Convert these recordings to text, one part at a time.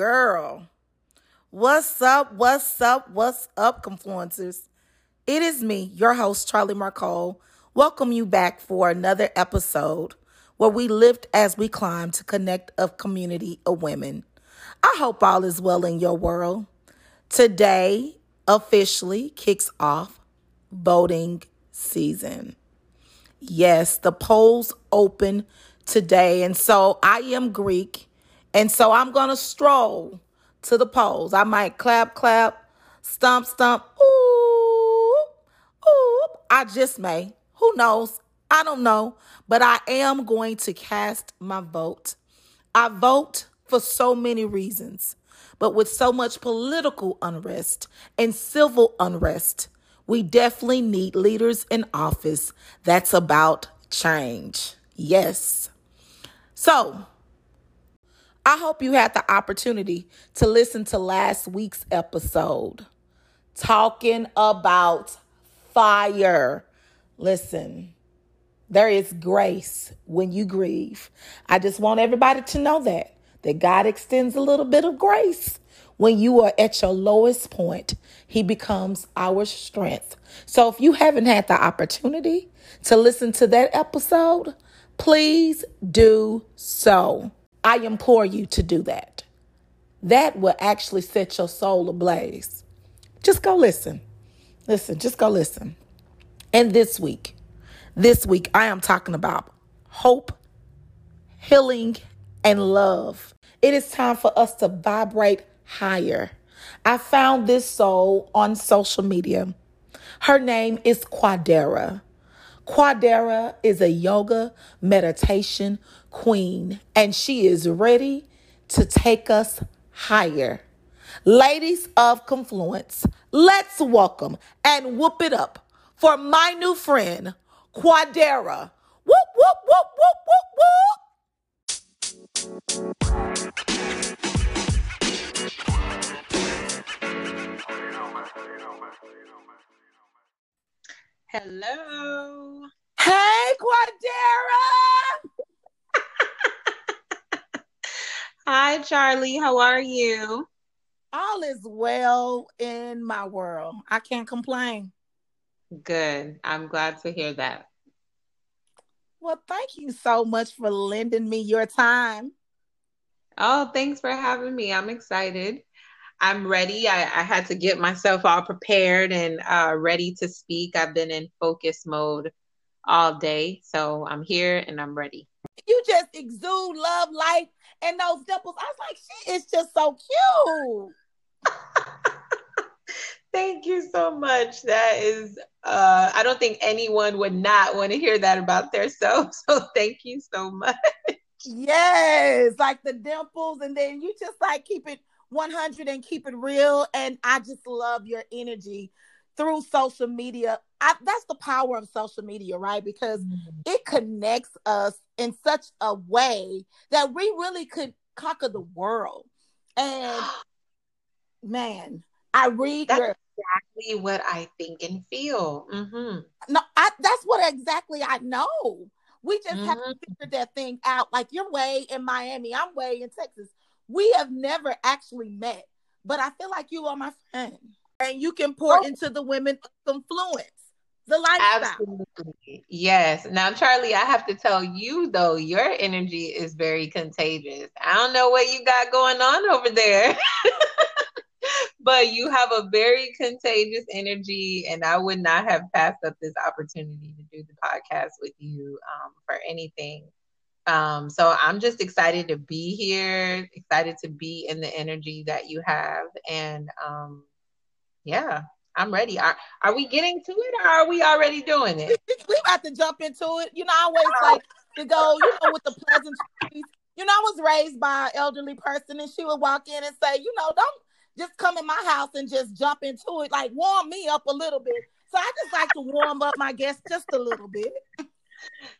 Girl. What's up? What's up? What's up, Confluencers? It is me, your host, Charlie Marcole. Welcome you back for another episode where we lift as we climb to connect a community of women. I hope all is well in your world. Today officially kicks off voting season. Yes, the polls open today. And so I am Greek and so I'm going to stroll to the polls. I might clap, clap, stomp, stomp. Ooh, ooh. I just may. Who knows? I don't know. But I am going to cast my vote. I vote for so many reasons. But with so much political unrest and civil unrest, we definitely need leaders in office that's about change. Yes. So, I hope you had the opportunity to listen to last week's episode talking about fire. Listen, there is grace when you grieve. I just want everybody to know that that God extends a little bit of grace when you are at your lowest point. He becomes our strength. So if you haven't had the opportunity to listen to that episode, please do so. I implore you to do that. That will actually set your soul ablaze. Just go listen. Listen, just go listen. And this week, this week, I am talking about hope, healing, and love. It is time for us to vibrate higher. I found this soul on social media. Her name is Quadera. Quadera is a yoga meditation queen, and she is ready to take us higher. Ladies of Confluence, let's welcome and whoop it up for my new friend, Quadera. Whoop, whoop, whoop, whoop, whoop, whoop. Hello. Hey, Quadera. Hi, Charlie. How are you? All is well in my world. I can't complain. Good. I'm glad to hear that. Well, thank you so much for lending me your time. Oh, thanks for having me. I'm excited. I'm ready. I, I had to get myself all prepared and uh, ready to speak. I've been in focus mode all day. So I'm here and I'm ready. You just exude love, life, and those dimples. I was like, she is just so cute. Thank you so much. That is, uh, I don't think anyone would not want to hear that about themselves. So thank you so much. Yes, like the dimples, and then you just like keep it 100 and keep it real. And I just love your energy through social media. I, that's the power of social media, right? Because mm-hmm. it connects us in such a way that we really could conquer the world. And man, I read that's your exactly what I think and feel. Mm-hmm. No, I, that's what exactly I know. We just mm-hmm. have to mm-hmm. figure that thing out. Like you're way in Miami, I'm way in Texas. We have never actually met, but I feel like you are my friend, and you can pour oh. into the women of influence. The lifestyle. Absolutely. Yes. Now, Charlie, I have to tell you though, your energy is very contagious. I don't know what you got going on over there. but you have a very contagious energy, and I would not have passed up this opportunity to do the podcast with you um, for anything. Um, so I'm just excited to be here, excited to be in the energy that you have. And um, yeah, I'm ready. Are, are we getting to it or are we already doing it? we about to jump into it. You know, I always like to go, you know, with the pleasantries. you know, I was raised by an elderly person, and she would walk in and say, you know, don't just come in my house and just jump into it. Like warm me up a little bit. So I just like to warm up my guests just a little bit.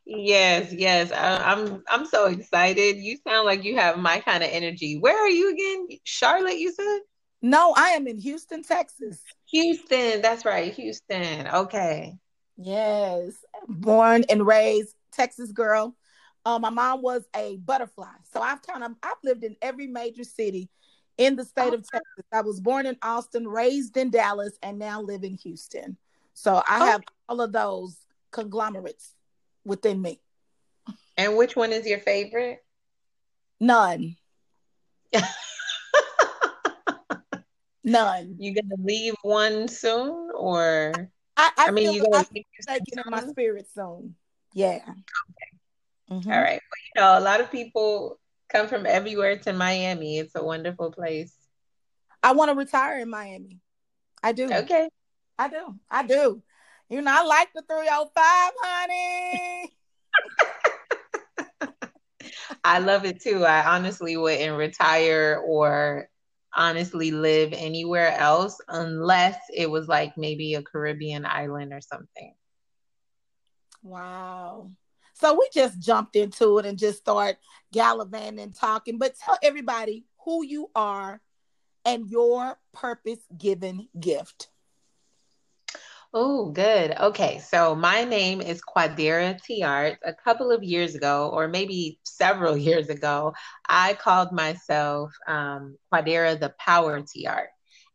Yes, yes. I, I'm I'm so excited. You sound like you have my kind of energy. Where are you again? Charlotte, you said? No, I am in Houston, Texas. Houston, that's right. Houston. Okay. Yes. Born and raised Texas girl. Uh, my mom was a butterfly. So I've kind of I've lived in every major city in the state of Texas. I was born in Austin, raised in Dallas, and now live in Houston. So I have all of those conglomerates within me. And which one is your favorite? None. None. You gonna leave one soon, or I, I, I mean, you gonna take it in my spirit soon. Yeah. Okay. Mm-hmm. All right. Well, you know, a lot of people come from everywhere to Miami. It's a wonderful place. I want to retire in Miami. I do. Okay. I do. I do. You know, I like the 305, honey. I love it too. I honestly wouldn't retire or honestly live anywhere else unless it was like maybe a Caribbean island or something. Wow. So we just jumped into it and just start gallivanting and talking. But tell everybody who you are and your purpose given gift. Oh, good. Okay, so my name is Quadera Tiart. A couple of years ago, or maybe several years ago, I called myself um, Quadera the Power Tiart.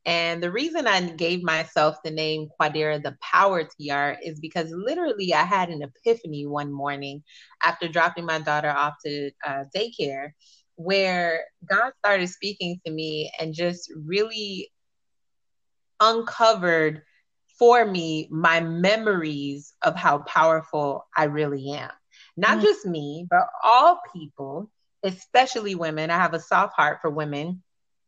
And the reason I gave myself the name Quadera the Power Tiart is because literally I had an epiphany one morning after dropping my daughter off to uh, daycare where God started speaking to me and just really uncovered for me my memories of how powerful I really am. Not mm. just me, but all people, especially women. I have a soft heart for women.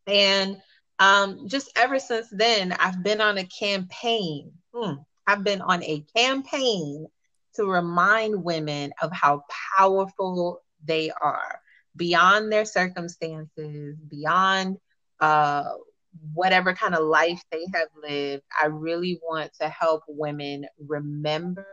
And um, just ever since then, I've been on a campaign. Hmm, I've been on a campaign to remind women of how powerful they are beyond their circumstances, beyond uh, whatever kind of life they have lived, I really want to help women remember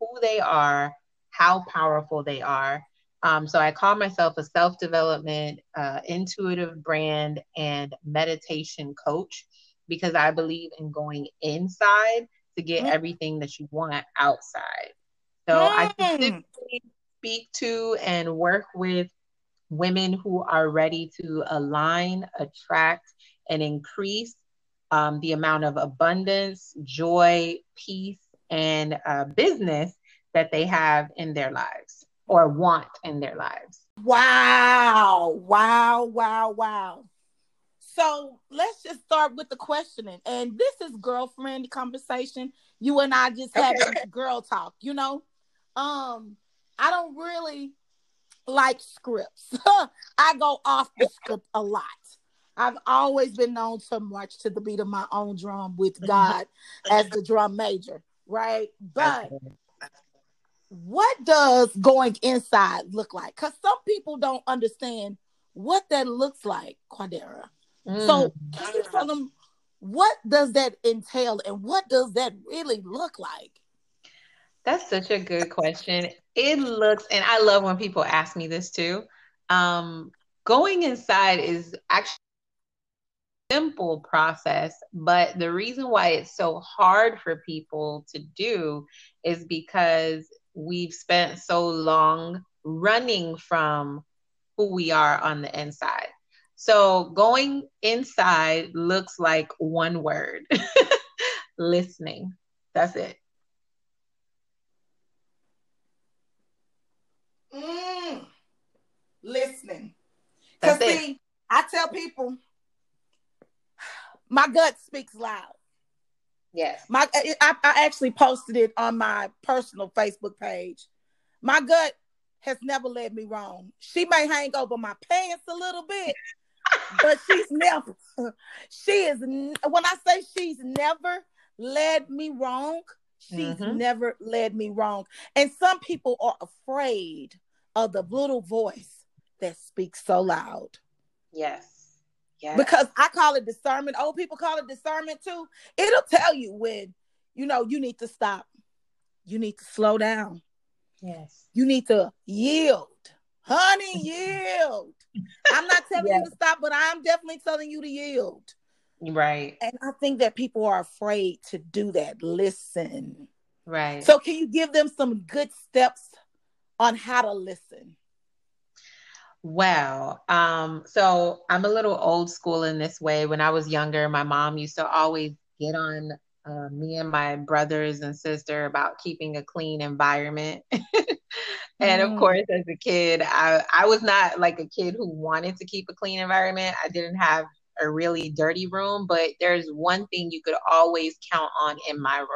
who they are, how powerful they are. Um, so I call myself a self development, uh, intuitive brand, and meditation coach because I believe in going inside to get mm. everything that you want outside. So mm. I specifically speak to and work with women who are ready to align, attract, and increase um, the amount of abundance, joy, peace, and uh, business that they have in their lives or want in their lives. Wow, wow, wow, wow. So let's just start with the questioning. And this is girlfriend conversation. You and I just okay. having girl talk, you know? Um, I don't really like scripts. I go off the script a lot. I've always been known to march to the beat of my own drum with God as the drum major, right? But what does going inside look like? Because some people don't understand what that looks like, Quadera. Mm. So can you tell them what does that entail and what does that really look like? That's such a good question. It looks, and I love when people ask me this too. Um, going inside is actually simple process, but the reason why it's so hard for people to do is because we've spent so long running from who we are on the inside. So going inside looks like one word listening. That's it. Mm, listening. Because, see, I tell people my gut speaks loud. Yes. My I, I actually posted it on my personal Facebook page. My gut has never led me wrong. She may hang over my pants a little bit, but she's never. She is when I say she's never led me wrong. She's mm-hmm. never led me wrong. And some people are afraid of the little voice that speaks so loud. Yes. Yes. Because I call it discernment. Old people call it discernment too. It'll tell you when, you know, you need to stop. You need to slow down. Yes. You need to yield. Honey, yield. I'm not telling yes. you to stop, but I'm definitely telling you to yield. Right. And I think that people are afraid to do that. Listen. Right. So, can you give them some good steps on how to listen? Well, um, so I'm a little old school in this way. When I was younger, my mom used to always get on uh, me and my brothers and sister about keeping a clean environment. and of mm. course, as a kid, I, I was not like a kid who wanted to keep a clean environment. I didn't have a really dirty room, but there's one thing you could always count on in my room,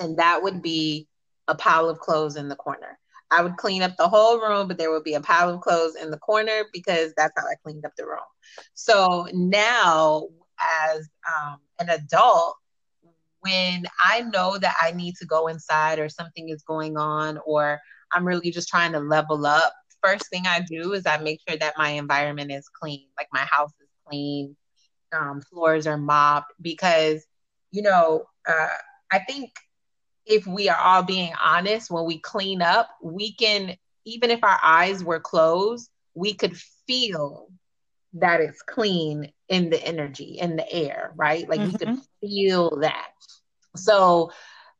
and that would be a pile of clothes in the corner. I would clean up the whole room, but there would be a pile of clothes in the corner because that's how I cleaned up the room. So now, as um, an adult, when I know that I need to go inside or something is going on or I'm really just trying to level up, first thing I do is I make sure that my environment is clean, like my house is clean, um, floors are mopped, because, you know, uh, I think if we are all being honest, when we clean up, we can, even if our eyes were closed, we could feel that it's clean in the energy, in the air, right? Like mm-hmm. we could mm-hmm. feel that. So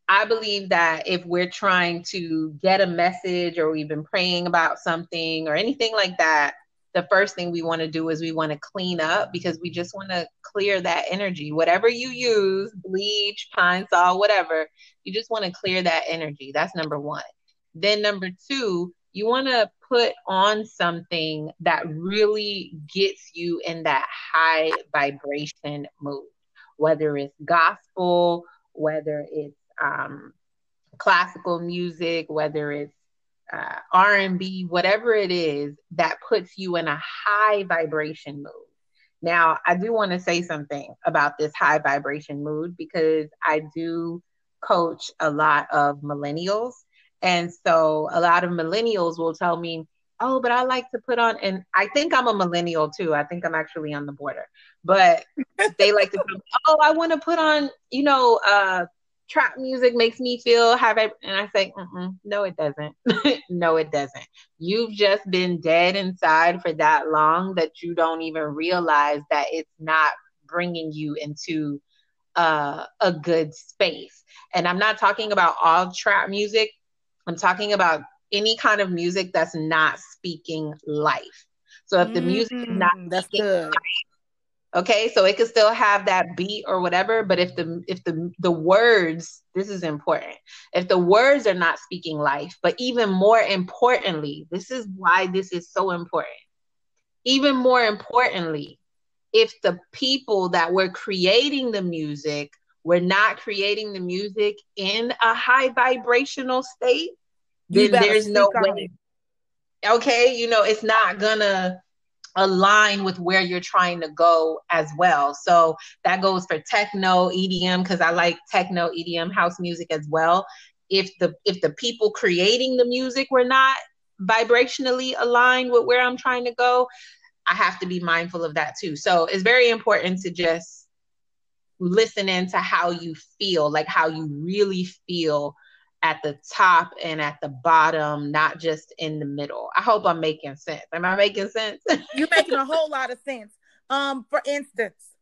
I believe that if we're trying to get a message or we've been praying about something or anything like that, the first thing we want to do is we want to clean up because we just want to clear that energy. Whatever you use, bleach, Pine-Sol, whatever, you just want to clear that energy. That's number one. Then, number two, you want to put on something that really gets you in that high vibration mood, whether it's gospel, whether it's um, classical music, whether it's uh, R&B, whatever it is that puts you in a high vibration mood. Now, I do want to say something about this high vibration mood because I do coach a lot of millennials. And so a lot of millennials will tell me, oh, but I like to put on, and I think I'm a millennial too. I think I'm actually on the border, but they like to, me, oh, I want to put on, you know, uh, trap music makes me feel have I, and I say, no, it doesn't. no, it doesn't. You've just been dead inside for that long that you don't even realize that it's not bringing you into uh, a good space. And I'm not talking about all trap music. I'm talking about any kind of music that's not speaking life. So if the music is not mm, that's good. Life, okay so it could still have that beat or whatever but if the if the the words this is important. If the words are not speaking life but even more importantly this is why this is so important. Even more importantly if the people that were creating the music were not creating the music in a high vibrational state then there's no way. okay you know it's not gonna align with where you're trying to go as well. So that goes for techno, EDM because I like techno, EDM, house music as well. If the if the people creating the music were not vibrationally aligned with where I'm trying to go, I have to be mindful of that too. So it's very important to just listen into how you feel, like how you really feel at the top and at the bottom, not just in the middle. I hope I'm making sense. Am I making sense? You're making a whole lot of sense. Um, for instance,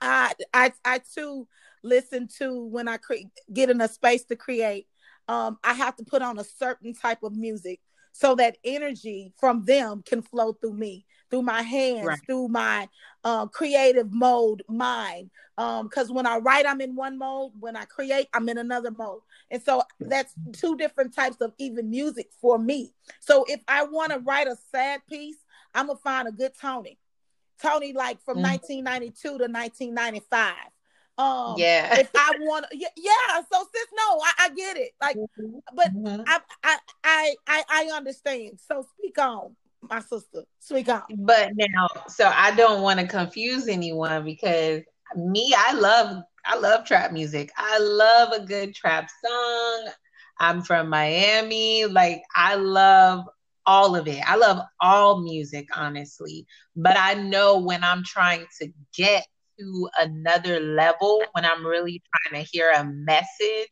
I I I too listen to when I create get in a space to create. Um, I have to put on a certain type of music so that energy from them can flow through me through my hands right. through my uh, creative mode mind because um, when i write i'm in one mode. When i create i'm in another mode. And so that's two different types of even music for me. So if i want to write a sad piece i'm gonna find a good tony. Tony like from mm. 1992 to 1995 um yeah. if i want yeah, yeah so sis no I, I get it. Like mm-hmm. but mm-hmm. I i i i understand. So speak on my sister. Speak on but now so i don't want to confuse anyone because me i love i love trap music. I love a good trap song. I'm from miami. Like i love all of it. I love all music, honestly. But I know when I'm trying to get to another level, when I'm really trying to hear a message,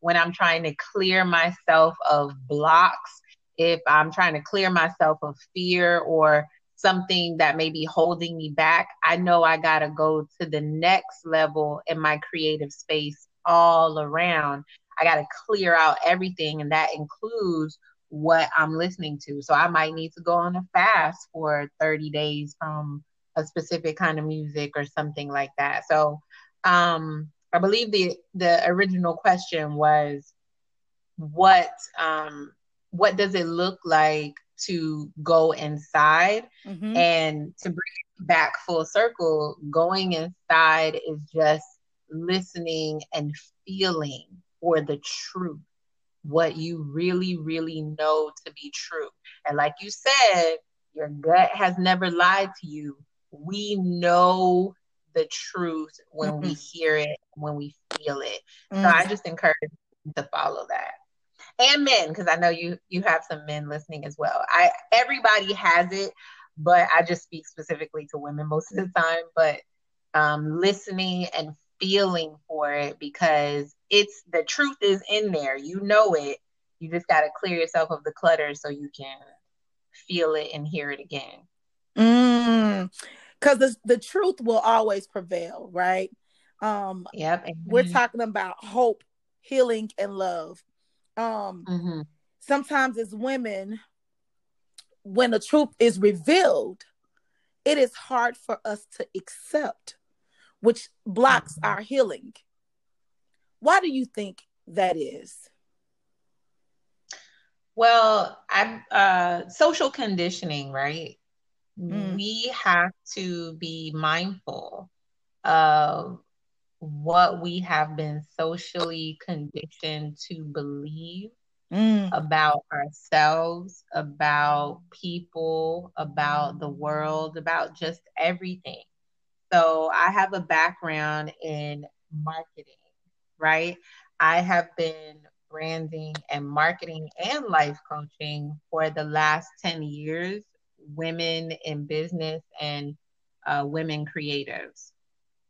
when I'm trying to clear myself of blocks, if I'm trying to clear myself of fear or something that may be holding me back, I know I got to go to the next level in my creative space all around. I got to clear out everything, and that includes what I'm listening to. So I might need to go on a fast for 30 days from a specific kind of music or something like that. So um, I believe the the original question was what um, what does it look like to go inside mm-hmm. and to bring it back full circle going inside is just listening and feeling for the truth what you really, really know to be true. And like you said, your gut has never lied to you. We know the truth when mm-hmm. we hear it, when we feel it. Mm-hmm. So I mm-hmm. just encourage you to follow that. And men, because I know you you have some men listening as well. I everybody has it, but I just speak specifically to women most of the time. But um, listening and feeling for it because it's the truth is in there. You know it. You just got to clear yourself of the clutter so you can feel it and hear it again. Mm, because the, the truth will always prevail, right? Um, yep. We're talking about hope, healing, and love. Um, mm-hmm. Sometimes as women, when the truth is revealed, it is hard for us to accept which blocks mm-hmm. our healing. Why do you think that is? Well, I uh, social conditioning, right? Mm. We have to be mindful of what we have been socially conditioned to believe mm. about ourselves, about people, about the world, about just everything. So I have a background in marketing, right? I have been branding and marketing and life coaching for the last 10 years, women in business and uh, women creatives.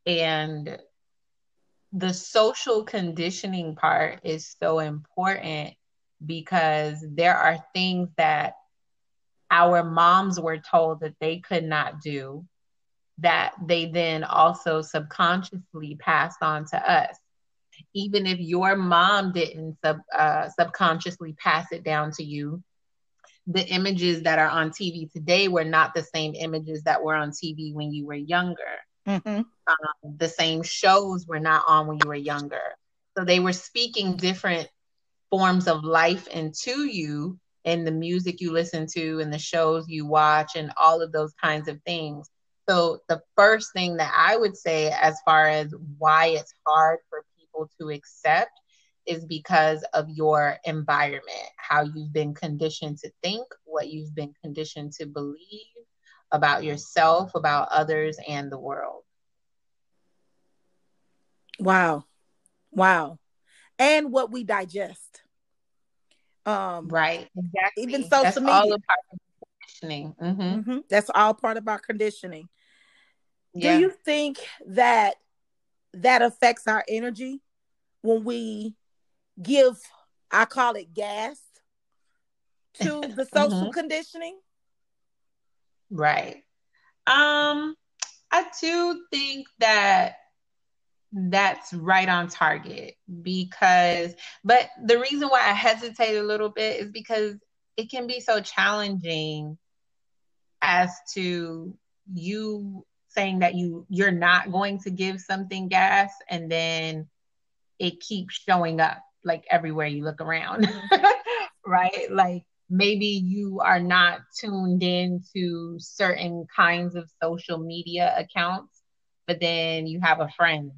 And the social conditioning part is so important because there are things that our moms were told that they could not do that they then also subconsciously passed on to us. Even if your mom didn't sub, uh, subconsciously pass it down to you, the images that are on TV today were not the same images that were on TV when you were younger. Mm-hmm. Um, the same shows were not on when you were younger. So they were speaking different forms of life into you in the music you listen to and the shows you watch and all of those kinds of things. So, the first thing that I would say, as far as why it's hard for people to accept, is because of your environment, how you've been conditioned to think, what you've been conditioned to believe about yourself, about others, and the world. Wow. Wow. And what we digest. Um, right. Exactly. Even social That's media. All a part of conditioning. Mm-hmm. Mm-hmm. That's all part of our conditioning. Yeah. Do you think that that affects our energy when we give, I call it gas, to the social mm-hmm. conditioning? Right. Um, I do think that that's right on target because, but the reason why I hesitate a little bit is because it can be so challenging as to you saying that you you're not going to give something gas and then it keeps showing up like everywhere you look around right? Like maybe you are not tuned in to certain kinds of social media accounts but then you have a friend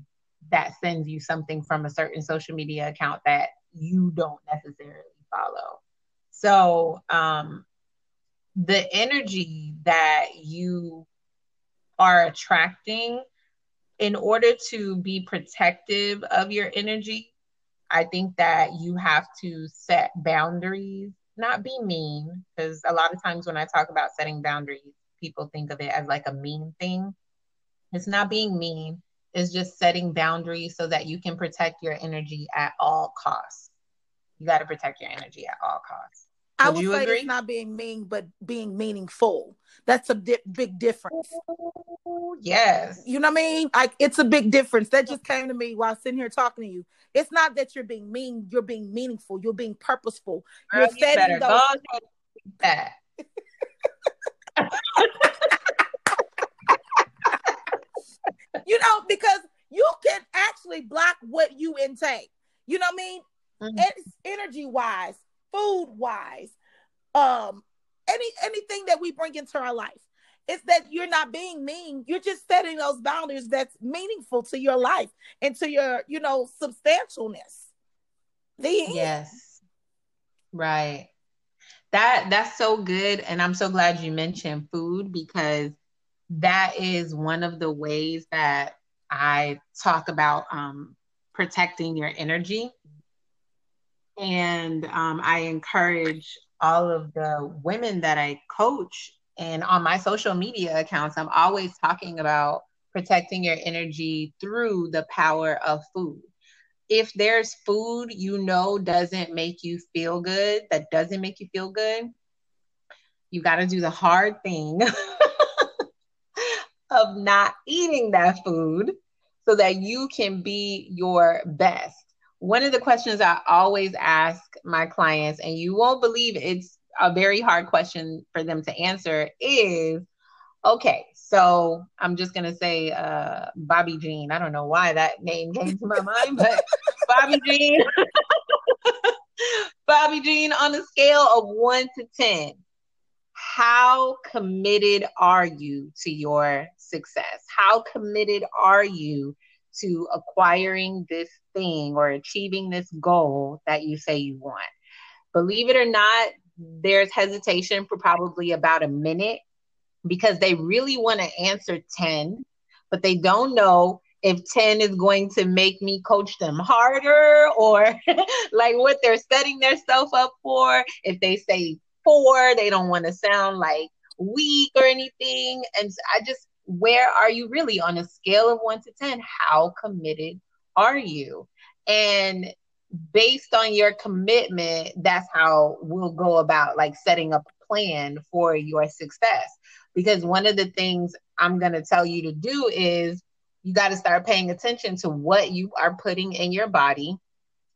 that sends you something from a certain social media account that you don't necessarily follow so um the energy that you are attracting in order to be protective of your energy i think that you have to set boundaries not be mean because a lot of times when I talk about setting boundaries, people think of it as like a mean thing. It's not being mean, it's just setting boundaries so that you can protect your energy at all costs. You got to protect your energy at all costs. Would I would say agree? it's not being mean, but being meaningful. That's a di- big difference. yes. You know what I mean? Like it's a big difference. That just came to me while sitting here talking to you. It's not that you're being mean, you're being meaningful, you're being purposeful. Girl, you're you setting those that. you know, because you can actually block what you intake. You know what I mean? Mm-hmm. energy wise, food wise, um, any anything that we bring into our life. It's that you're not being mean. You're just setting those boundaries that's meaningful to your life and to your, you know, substantialness. The yes. Right. That that's so good. And I'm so glad you mentioned food because that is one of the ways that I talk about um, protecting your energy. And um, I encourage all of the women that I coach and on my social media accounts, I'm always talking about protecting your energy through the power of food. If there's food you know doesn't make you feel good, that doesn't make you feel good, you got to do the hard thing of not eating that food so that you can be your best. One of the questions I always ask my clients, and you won't believe it's a very hard question for them to answer, is okay, so I'm just gonna say uh, Bobby Jean. I don't know why that name came to my mind, but Bobby Jean. Bobby Jean, on a scale of one to 10, how committed are you to your success? How committed are you to acquiring this thing or achieving this goal that you say you want? Believe it or not, there's hesitation for probably about a minute because they really want to answer 10, but they don't know if 10 is going to make me coach them harder or like what they're setting themselves up for. If they say four, they don't want to sound like weak or anything. And I just, where are you really on a scale of one to 10? How committed are you? And based on your commitment, that's how we'll go about like setting up a plan for your success. Because one of the things I'm going to tell you to do is you got to start paying attention to what you are putting in your body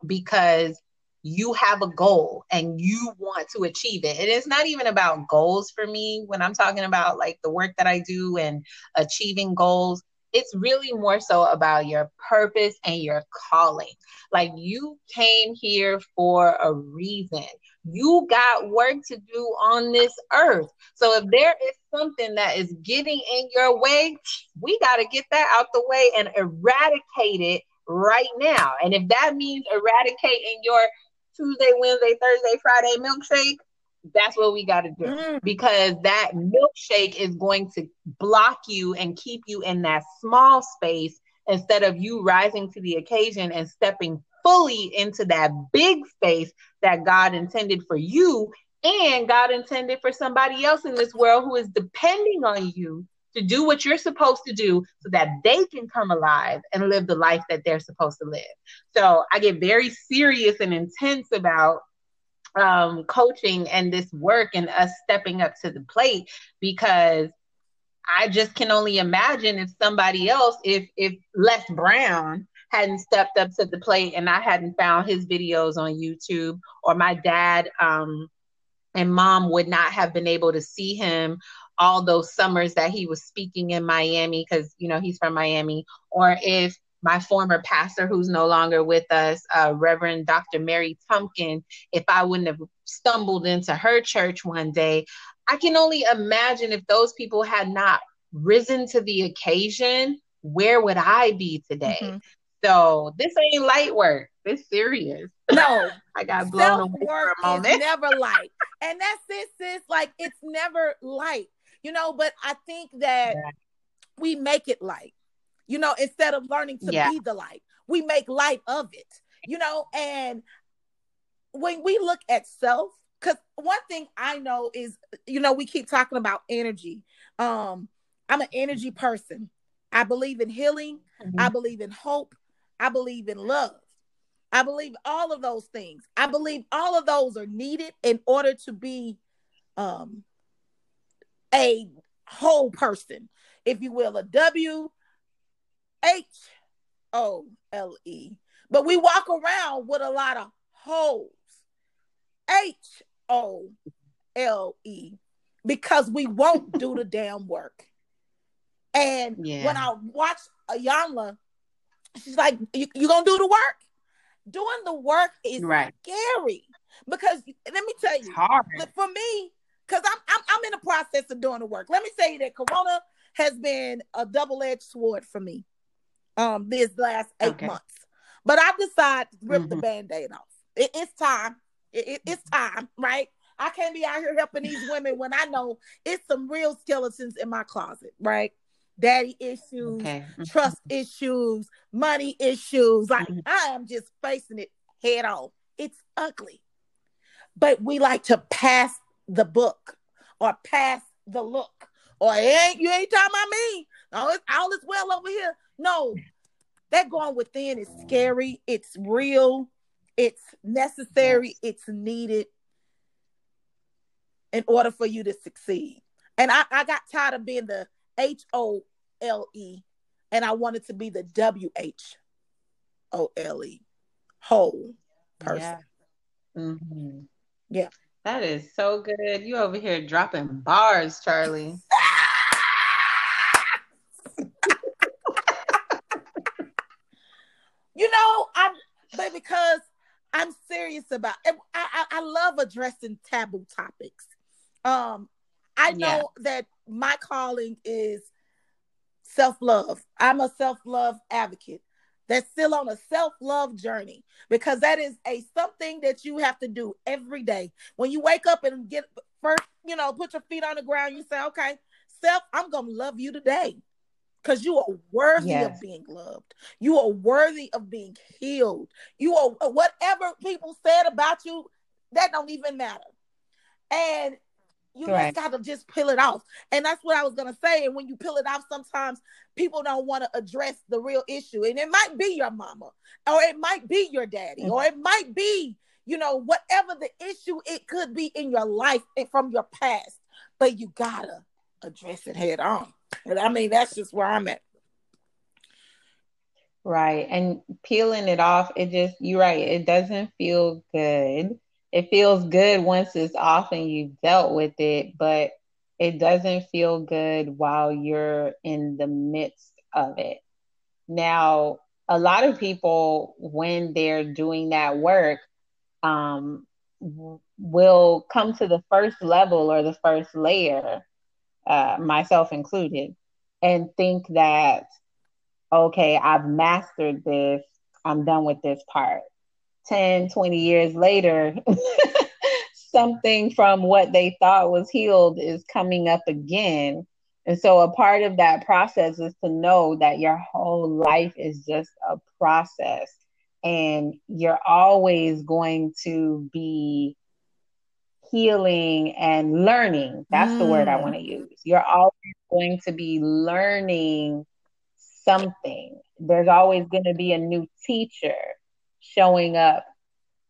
because you have a goal and you want to achieve it. And it's not even about goals for me when I'm talking about like the work that I do and achieving goals. It's really more so about your purpose and your calling. Like you came here for a reason. You got work to do on this earth. So if there is something that is getting in your way, we got to get that out the way and eradicate it right now. And if that means eradicating your Tuesday, Wednesday, Thursday, Friday milkshake, that's what we got to do mm. because that milkshake is going to block you and keep you in that small space instead of you rising to the occasion and stepping fully into that big space that God intended for you and God intended for somebody else in this world who is depending on you to do what you're supposed to do so that they can come alive and live the life that they're supposed to live. So I get very serious and intense about um, coaching and this work and us stepping up to the plate because I just can only imagine if somebody else, if if Les Brown hadn't stepped up to the plate and I hadn't found his videos on YouTube, or my dad um, and mom would not have been able to see him all those summers that he was speaking in Miami because you know he's from Miami, or if my former pastor who's no longer with us, uh, Reverend Dr. Mary Tumpkin, if I wouldn't have stumbled into her church one day, I can only imagine if those people had not risen to the occasion, where would I be today? Mm-hmm. So this ain't light work. It's serious. No, I got blown away for a moment. never light, and that's it, sis. Like it's never light, you know. But I think that yeah. we make it light, you know, instead of learning to yeah. be the light, we make light of it, you know. And when we look at self, because one thing I know is, you know, we keep talking about energy. Um, I'm an energy person. I believe in healing. Mm-hmm. I believe in hope. I believe in love. I believe all of those things. I believe all of those are needed in order to be um, a whole person, if you will, a W H O L E. But we walk around with a lot of holes. H O L E because we won't do the damn work. And yeah. when I watch Iyanla, she's like, you, you gonna do the work? Doing the work is right. scary because let me tell you, it's hard. for me, because I'm, I'm I'm in the process of doing the work. Let me say that Corona has been a double edged sword for me, um, this last eight okay. months. But I decided to rip mm-hmm. the band aid off. It, it's time. It, it, it's time, right? I can't be out here helping these women when I know it's some real skeletons in my closet, right? Daddy issues, okay. Mm-hmm. trust issues, money issues. Like mm-hmm. I am just facing it head on. It's ugly. But we like to pass the book or pass the look. Or ain't you ain't talking about me. Oh, it's all is well over here. No, that going within is scary. It's real. It's necessary. It's needed in order for you to succeed. And I, I got tired of being the H O L E and I wanted to be the W H O L E, whole person. Yeah. Mm-hmm. yeah. That is so good. You over here dropping bars, Charlie. you know, I'm but because I'm serious about it, I, I, I love addressing taboo topics. Um, I know yeah. that my calling is self love. I'm a self love advocate that's still on a self love journey because that is a something that you have to do every day. When you wake up and get first, you know, put your feet on the ground, you say, okay, self, I'm going to love you today because you are worthy yes. of being loved. You are worthy of being healed. You are whatever people said about you, that don't even matter. And you right. just gotta just peel it off. And that's what I was gonna say. And when you peel it off, sometimes people don't want to address the real issue. And it might be your mama, or it might be your daddy, mm-hmm. or it might be, you know, whatever the issue it could be in your life and from your past. But you gotta address it head on. And I mean, that's just where I'm at. Right. And peeling it off, it just, you're right, it doesn't feel good it feels good once it's off and you've dealt with it, but it doesn't feel good while you're in the midst of it. Now, a lot of people, when they're doing that work, um, will come to the first level or the first layer, uh, myself included, and think that, okay, I've mastered this, I'm done with this part. 10, 20 years later, something from what they thought was healed is coming up again. And so, a part of that process is to know that your whole life is just a process, and you're always going to be healing and learning. That's mm. the word I mm. want to use. You're always going to be learning something. There's always going to be a new teacher showing up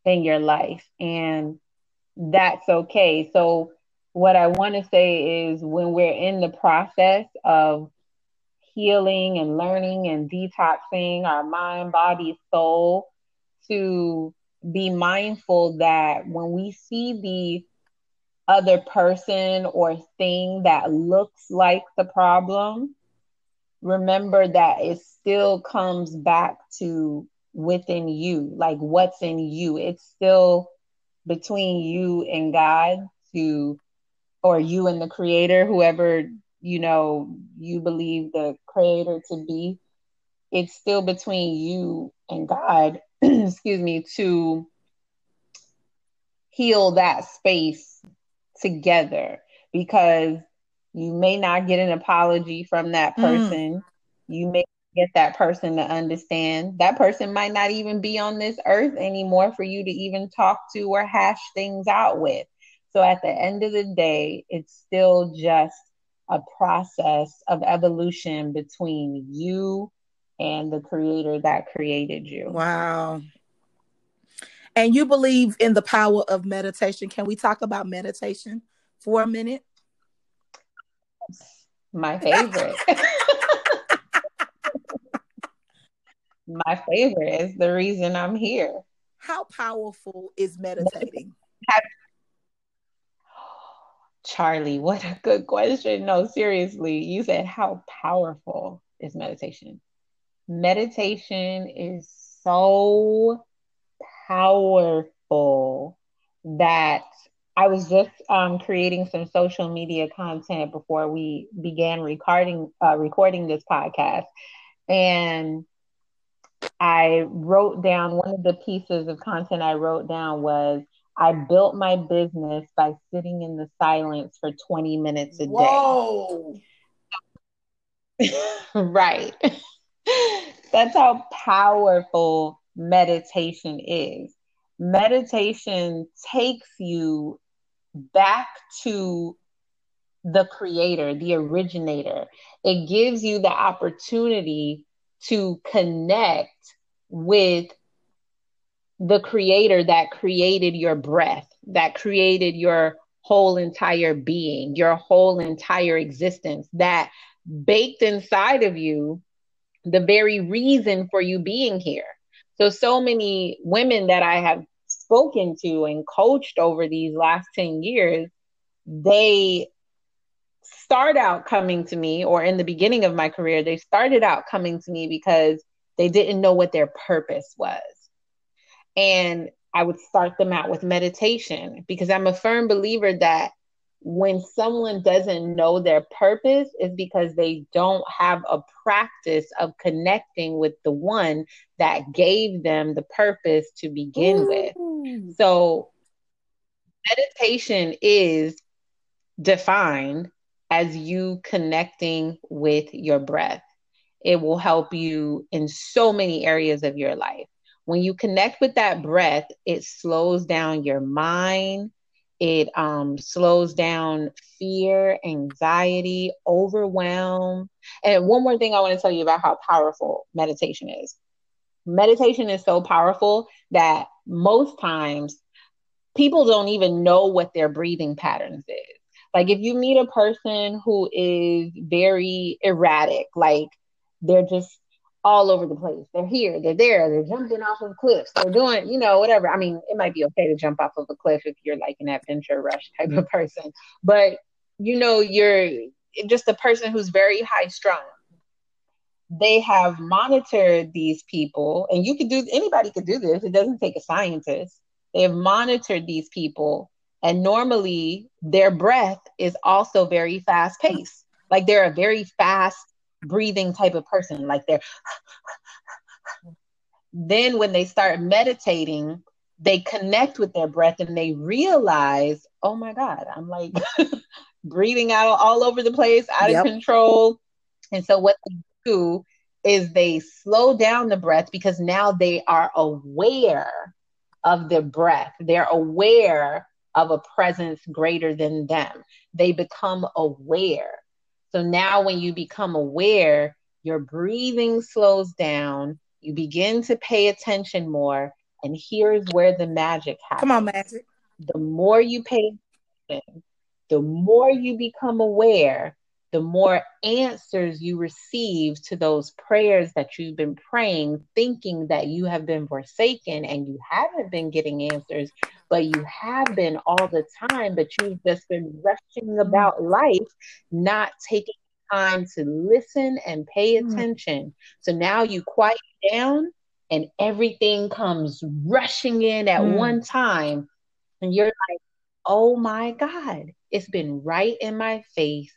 in your life and that's okay. So what i want to say is when we're in the process of healing and learning and detoxing our mind body soul to be mindful that when we see the other person or thing that looks like the problem remember that it still comes back to within you, like what's in you. It's still between you and God to, or you and the creator, whoever, you know, you believe the creator to be. It's still between you and God, excuse me, to heal that space together because you may not get an apology from that mm. person. Mm. You may get that person to understand. That person might not even be on this earth anymore for you to even talk to or hash things out with. So at the end of the day, it's still just a process of evolution between you and the creator that created you. Wow. And you believe in the power of meditation. Can we talk about meditation for a minute? My favorite. My favorite is the reason I'm here. How powerful is meditating? Charlie, what a good question. No, seriously, you said how powerful is meditation? Meditation is so powerful that I was just um, creating some social media content before we began recording uh, recording this podcast, and I wrote down one of the pieces of content I wrote down was I built my business by sitting in the silence for 20 minutes a Whoa. day. right. That's how powerful meditation is. Meditation takes you back to the creator, the originator. It gives you the opportunity to connect with the creator that created your breath, that created your whole entire being, your whole entire existence, that baked inside of you the very reason for you being here. So, so many women that I have spoken to and coached over these last 10 years, they start out coming to me, or in the beginning of my career, they started out coming to me because they didn't know what their purpose was. And I would start them out with meditation because I'm a firm believer that when someone doesn't know their purpose is because they don't have a practice of connecting with the one that gave them the purpose to begin Ooh. with. So meditation is defined as you connecting with your breath. It will help you in so many areas of your life. When you connect with that breath, it slows down your mind. It um, slows down fear, anxiety, overwhelm. And one more thing I want to tell you about how powerful meditation is. Meditation is so powerful that most times people don't even know what their breathing patterns is. Like if you meet a person who is very erratic, like they're just all over the place. They're here, they're there, they're jumping off of cliffs, they're doing, you know, whatever. I mean, it might be okay to jump off of a cliff if you're like an adventure rush type of mm. person, but you know, you're just a person who's very high strung. They have monitored these people, and you could do anybody could do this. It doesn't take a scientist. They have monitored these people and normally their breath is also very fast paced. Like they're a very fast breathing type of person. Like they're then when they start meditating, they connect with their breath and they realize, oh my God, I'm like breathing out all over the place, out yep. of control. And so what they do is they slow down the breath because now they are aware of their breath. They're aware of a presence greater than them. They become aware. So now, when you become aware, your breathing slows down, you begin to pay attention more, and here's where the magic happens. Come on, magic. The more you pay attention, the more you become aware, the more answers you receive to those prayers that you've been praying, thinking that you have been forsaken and you haven't been getting answers, but you have been all the time, but you've just been rushing about life, not taking time to listen and pay hmm. attention. So now you quiet down and everything comes rushing in at mm. one time. And you're like, oh my God, it's been right in my face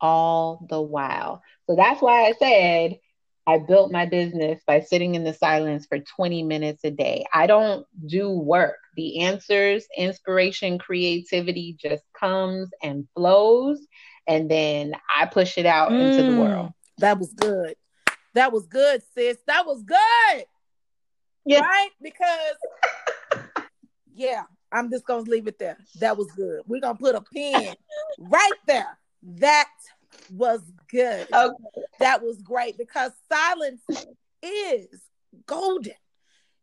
all the while. So that's why I said I built my business by sitting in the silence for 20 minutes a day. I don't do work. The answers, inspiration, creativity just comes and flows. And then I push it out mm, into the world. That was good. That was good, sis. That was good. Yeah. Right? Because, yeah, I'm just gonna leave it there. That was good. We're gonna put a pin right there. That was good. Okay. That was great because silence is golden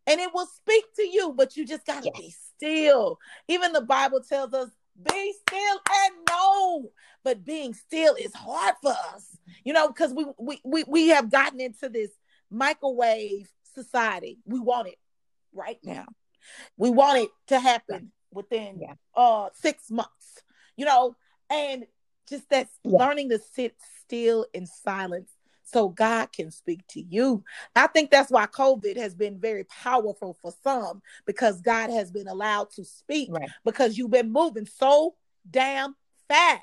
and it will speak to you, but you just gotta yes. be still. Even the Bible tells us, be still and know. But being still is hard for us, you know, because we, we we we have gotten into this microwave society. We want it right now. We want it to happen within yeah. uh six months, you know, and just that yeah. learning to sit still in silence so God can speak to you. I think that's why COVID has been very powerful for some because God has been allowed to speak right. because you've been moving so damn fast.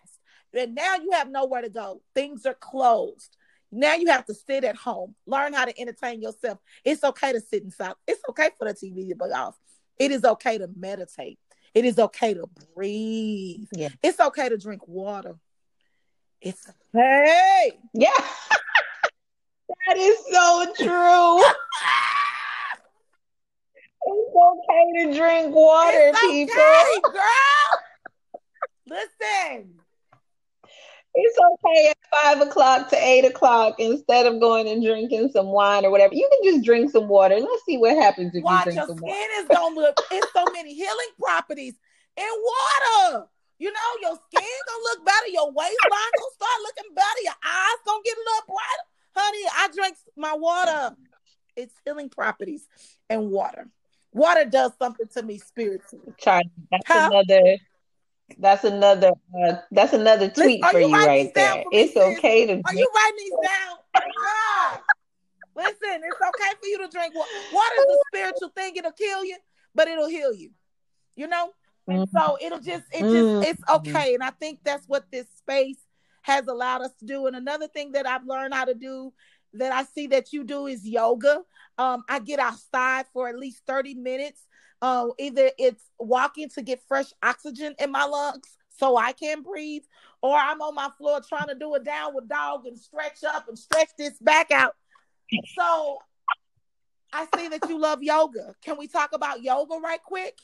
And now you have nowhere to go. Things are closed. Now you have to sit at home, learn how to entertain yourself. It's okay to sit inside. It's okay for the TV to be off. It is okay to meditate. It is okay to breathe. Yeah. It's okay to drink water. It's okay. Yeah. That is so true. it's okay to drink water, it's people. Okay, girl. Listen. It's okay at five o'clock to eight o'clock instead of going and drinking some wine or whatever. You can just drink some water. And let's see what happens if Watch, you drink your some skin water. is gonna look. It's so many healing properties in water. You know, your skin gonna look better. Your waistline gonna start looking better. Your eyes gonna get a little brighter. Honey, I drank my water. It's healing properties and water. Water does something to me spiritually. Charlie, that's another that's another uh, that's another tweet Listen, for you, you right there. It's me, okay to Are you writing these down? Listen, it's okay for you to drink water. Water is a spiritual thing. It'll kill you, but it'll heal you. You know? Mm-hmm. so it'll just it just mm-hmm. it's okay. And I think that's what this space has allowed us to do. And another thing that I've learned how to do that I see that you do is yoga. Um, I get outside for at least 30 minutes uh, either it's walking to get fresh oxygen in my lungs so I can breathe, or I'm on my floor trying to do a downward dog and stretch up and stretch this back out. So I see that you love yoga. Can we talk about yoga right quick?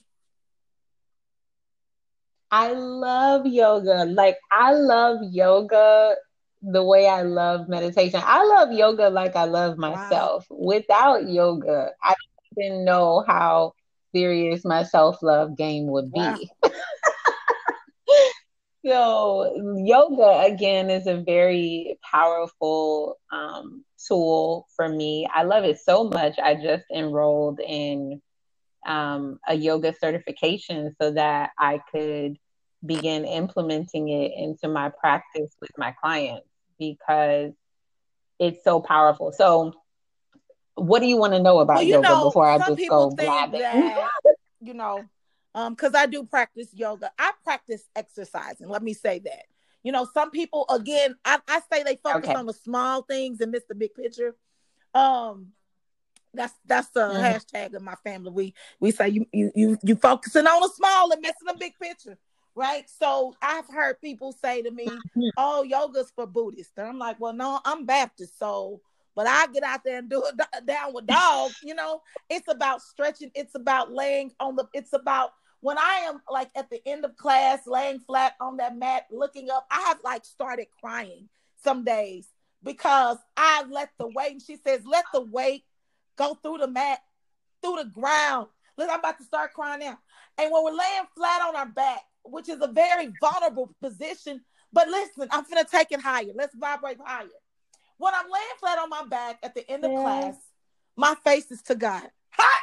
I love yoga. Like I love yoga the way I love meditation. I love yoga like I love myself. Wow. Without yoga, I didn't know how serious my self love game would be. Wow. so, yoga again is a very powerful um, tool for me. I love it so much. I just enrolled in um, a yoga certification so that I could begin implementing it into my practice with my clients because it's so powerful. So, what do you want to know about well, yoga know, before I just go blabbing? That, you know, um, because I do practice yoga. I practice exercising. Let me say that. You know, some people again, I, I say they focus okay. on the small things and miss the big picture. Um, that's that's the mm-hmm. hashtag of my family. We we say you you you you focusing on the small and missing the big picture, right? So I've heard people say to me, mm-hmm. "Oh, yoga's for Buddhists," and I'm like, "Well, no, I'm Baptist, so but I get out there and do it downward dogs. You know, it's about stretching. It's about laying on the. It's about when I am like at the end of class, laying flat on that mat, looking up. I have like started crying some days because I let the weight. And she says, let the weight go through the mat, through the ground. Look, I'm about to start crying now. And when we're laying flat on our back, which is a very vulnerable position, but listen, I'm gonna take it higher. Let's vibrate higher. When I'm laying flat on my back at the end of yeah. class, my face is to God. my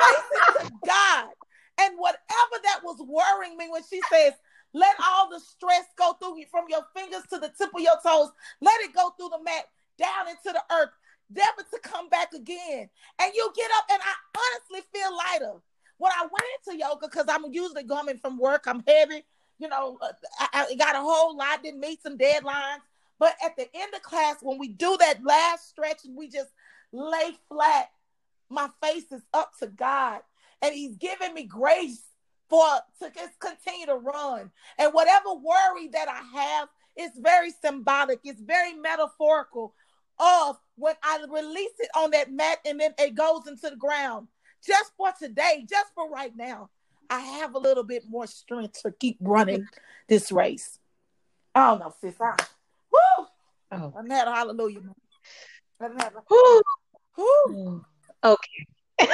face is to God. And whatever that was worrying me when she says, let all the stress go through you from your fingers to the tip of your toes, let it go through the mat down into the earth, never to come back again. And you get up, and I honestly feel lighter. When I went into yoga, because I'm usually coming from work, I'm heavy you know, uh, I, I got a whole lot, didn't meet some deadlines. But at the end of class, when we do that last stretch and we just lay flat, my face is up to God. And He's giving me grace for to just continue to run. And whatever worry that I have, it's very symbolic, it's very metaphorical. of when I release it on that mat and then it goes into the ground. Just for today, just for right now, I have a little bit more strength to keep running this race. I don't know, sis. I, woo! Oh. I'm had a hallelujah. I'm had a, woo. Woo. Mm. Okay.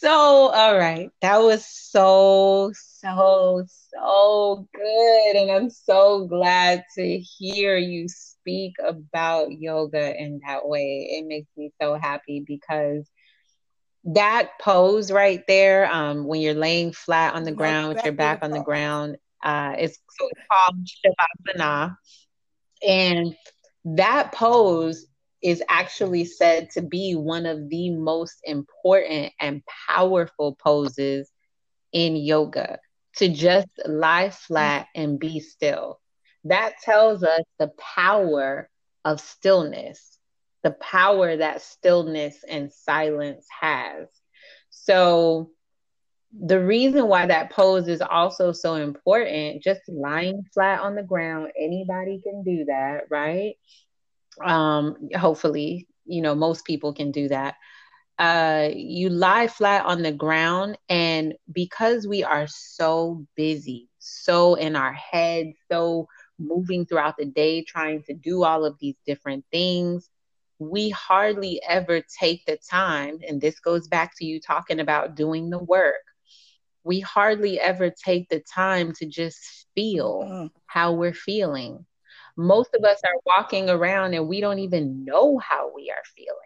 so, all right. That was so, so, so good. And I'm so glad to hear you speak about yoga in that way. It makes me so happy because that pose right there, um, when you're laying flat on the ground with your back on the ground, uh, it's, called Shavasana. And that pose is actually said to be one of the most important and powerful poses in yoga to just lie flat and be still. That tells us the power of stillness, the power that stillness and silence has. So, the reason why that pose is also so important, just lying flat on the ground, anybody can do that, right? Um, hopefully, you know, most people can do that. Uh, you lie flat on the ground, and because we are so busy, so in our heads, so moving throughout the day, trying to do all of these different things, we hardly ever take the time. And this goes back to you talking about doing the work we hardly ever take the time to just feel mm. how we're feeling. Most of us are walking around and we don't even know how we are feeling.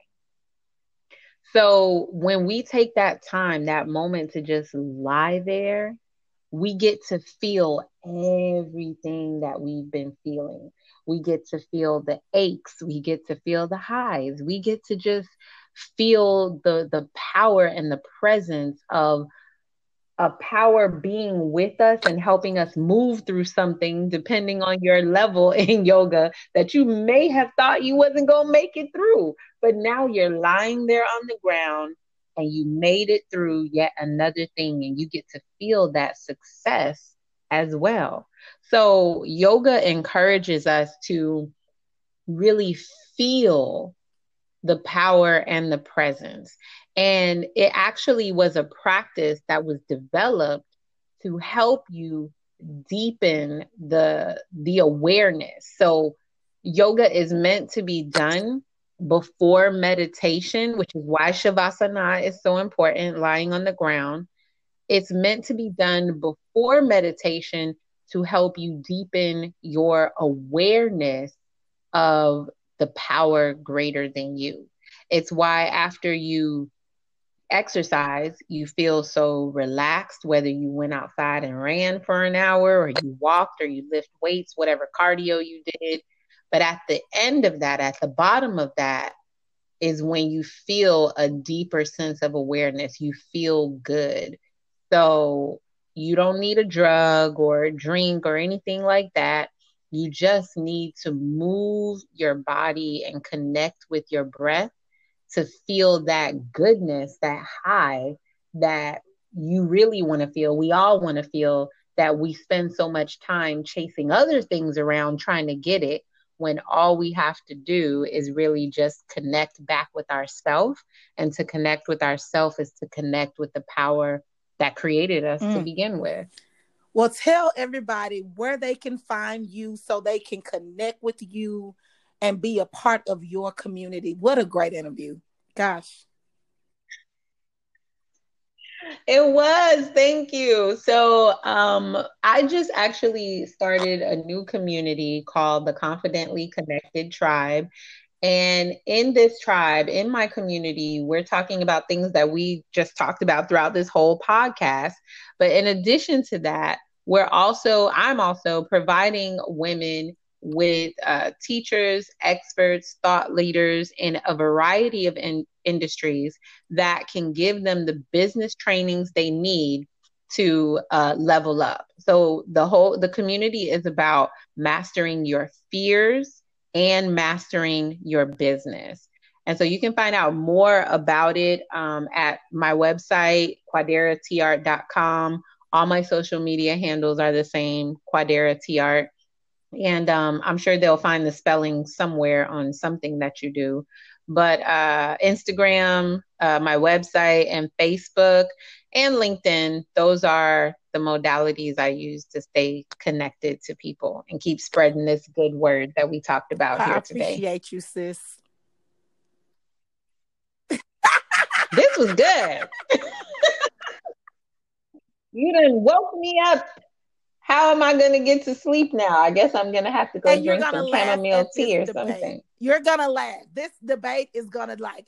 So when we take that time, that moment to just lie there, we get to feel everything that we've been feeling. We get to feel the aches, we get to feel the highs, we get to just feel the the power and the presence of a power being with us and helping us move through something depending on your level in yoga that you may have thought you wasn't going to make it through. But now you're lying there on the ground and you made it through yet another thing and you get to feel that success as well. So yoga encourages us to really feel the power and the presence and it actually was a practice that was developed to help you deepen the the awareness. So yoga is meant to be done before meditation, which is why shavasana is so important, lying on the ground. It's meant to be done before meditation to help you deepen your awareness of the power greater than you. It's why after you exercise, you feel so relaxed, whether you went outside and ran for an hour or you walked or you lift weights, whatever cardio you did. But at the end of that, at the bottom of that, is when you feel a deeper sense of awareness. You feel good. So you don't need a drug or a drink or anything like that. You just need to move your body and connect with your breath to feel that goodness, that high that you really want to feel. We all want to feel that we spend so much time chasing other things around trying to get it when all we have to do is really just connect back with ourself and to connect with ourself is to connect with the power that created us mm. to begin with well tell everybody where they can find you so they can connect with you and be a part of your community. What a great interview. Gosh. It was. Thank you. So, um, I just actually started a new community called the Confidently Connected Tribe. And in this tribe, in my community, we're talking about things that we just talked about throughout this whole podcast. But in addition to that, we're also, I'm also providing women with uh, teachers, experts, thought leaders in a variety of in- industries that can give them the business trainings they need to uh, level up. So the whole the community is about mastering your fears and mastering your business. And so you can find out more about it um, at my website, quaderatart.com. All my social media handles are the same, Quadera and um, I'm sure they'll find the spelling somewhere on something that you do. But uh, Instagram, uh, my website, and Facebook and LinkedIn, those are the modalities I use to stay connected to people and keep spreading this good word that we talked about I here today. appreciate you, sis. This was good. you done woke me up. How am I going to get to sleep now? I guess I'm going to have to go And drink some chamomile tea or debate. something. You're gonna laugh. This debate is gonna like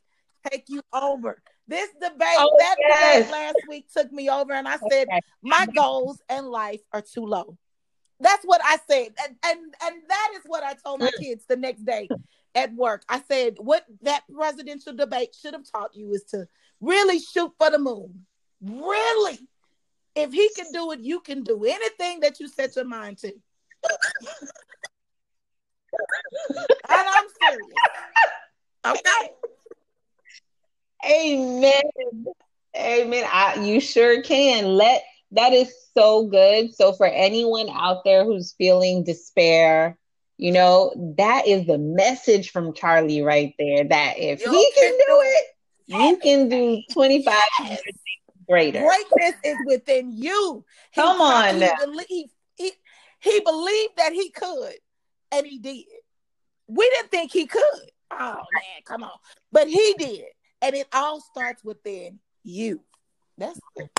take you over. This debate, Oh, that yes. debate last week took me over, and I said Okay. my goals in life are too low. That's what I said, and and and that is what I told my Mm. kids the next day at work. I said what that presidential debate should have taught you is to really shoot for the moon. Really, if he can do it, you can do anything that you set your mind to. and I'm serious. Okay. Amen. Amen. I, you sure can. Let that is so good. So for anyone out there who's feeling despair, you know, that is the message from Charlie right there. That if You he can can do it, you can do 25 Yes. greater. Greatness is within you. He Come on he, he, he believed that he could, and he did. We didn't think he could. Oh, man, come on. But he did. And it all starts within you. That's it.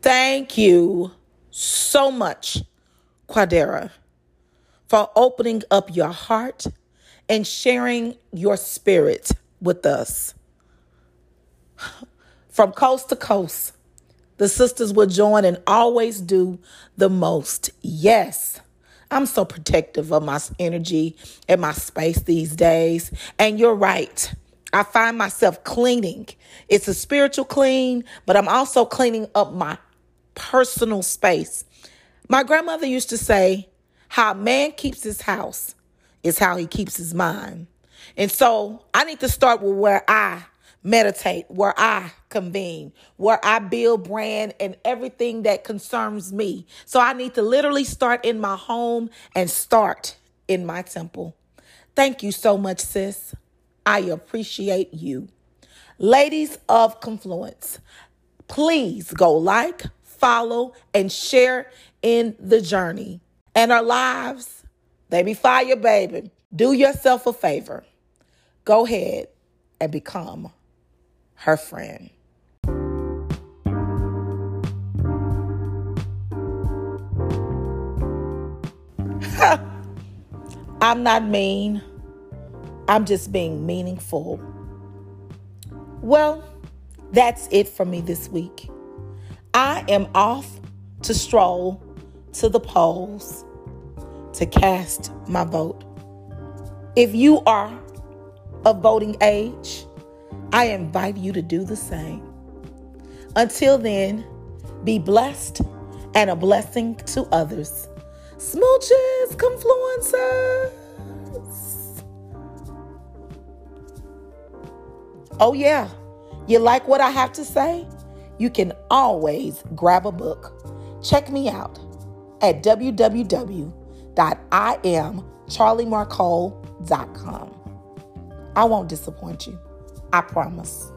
Thank you so much, Quadera, for opening up your heart and sharing your spirit with us. From coast to coast, the sisters will join and always do the most. Yes, I'm so protective of my energy and my space these days. And you're right. I find myself cleaning. It's a spiritual clean, but I'm also cleaning up my personal space. My grandmother used to say, How a man keeps his house is how he keeps his mind. And so I need to start with where I meditate, where I convene, where I build brand and everything that concerns me. So I need to literally start in my home and start in my temple. Thank you so much, sis. I appreciate you. Ladies of Confluence, please go like, follow, and share in the journey. And our lives, they be fire, baby. Do yourself a favor. Go ahead and become her friend. I'm not mean. I'm just being meaningful. Well, that's it for me this week. I am off to stroll to the polls to cast my vote. If you are of voting age, I invite you to do the same. Until then, be blessed and a blessing to others. Smooches, confluencers. Oh, yeah. You like what I have to say? You can always grab a book. Check me out at www.iamcharliemarcole.com. I won't disappoint you. I promise.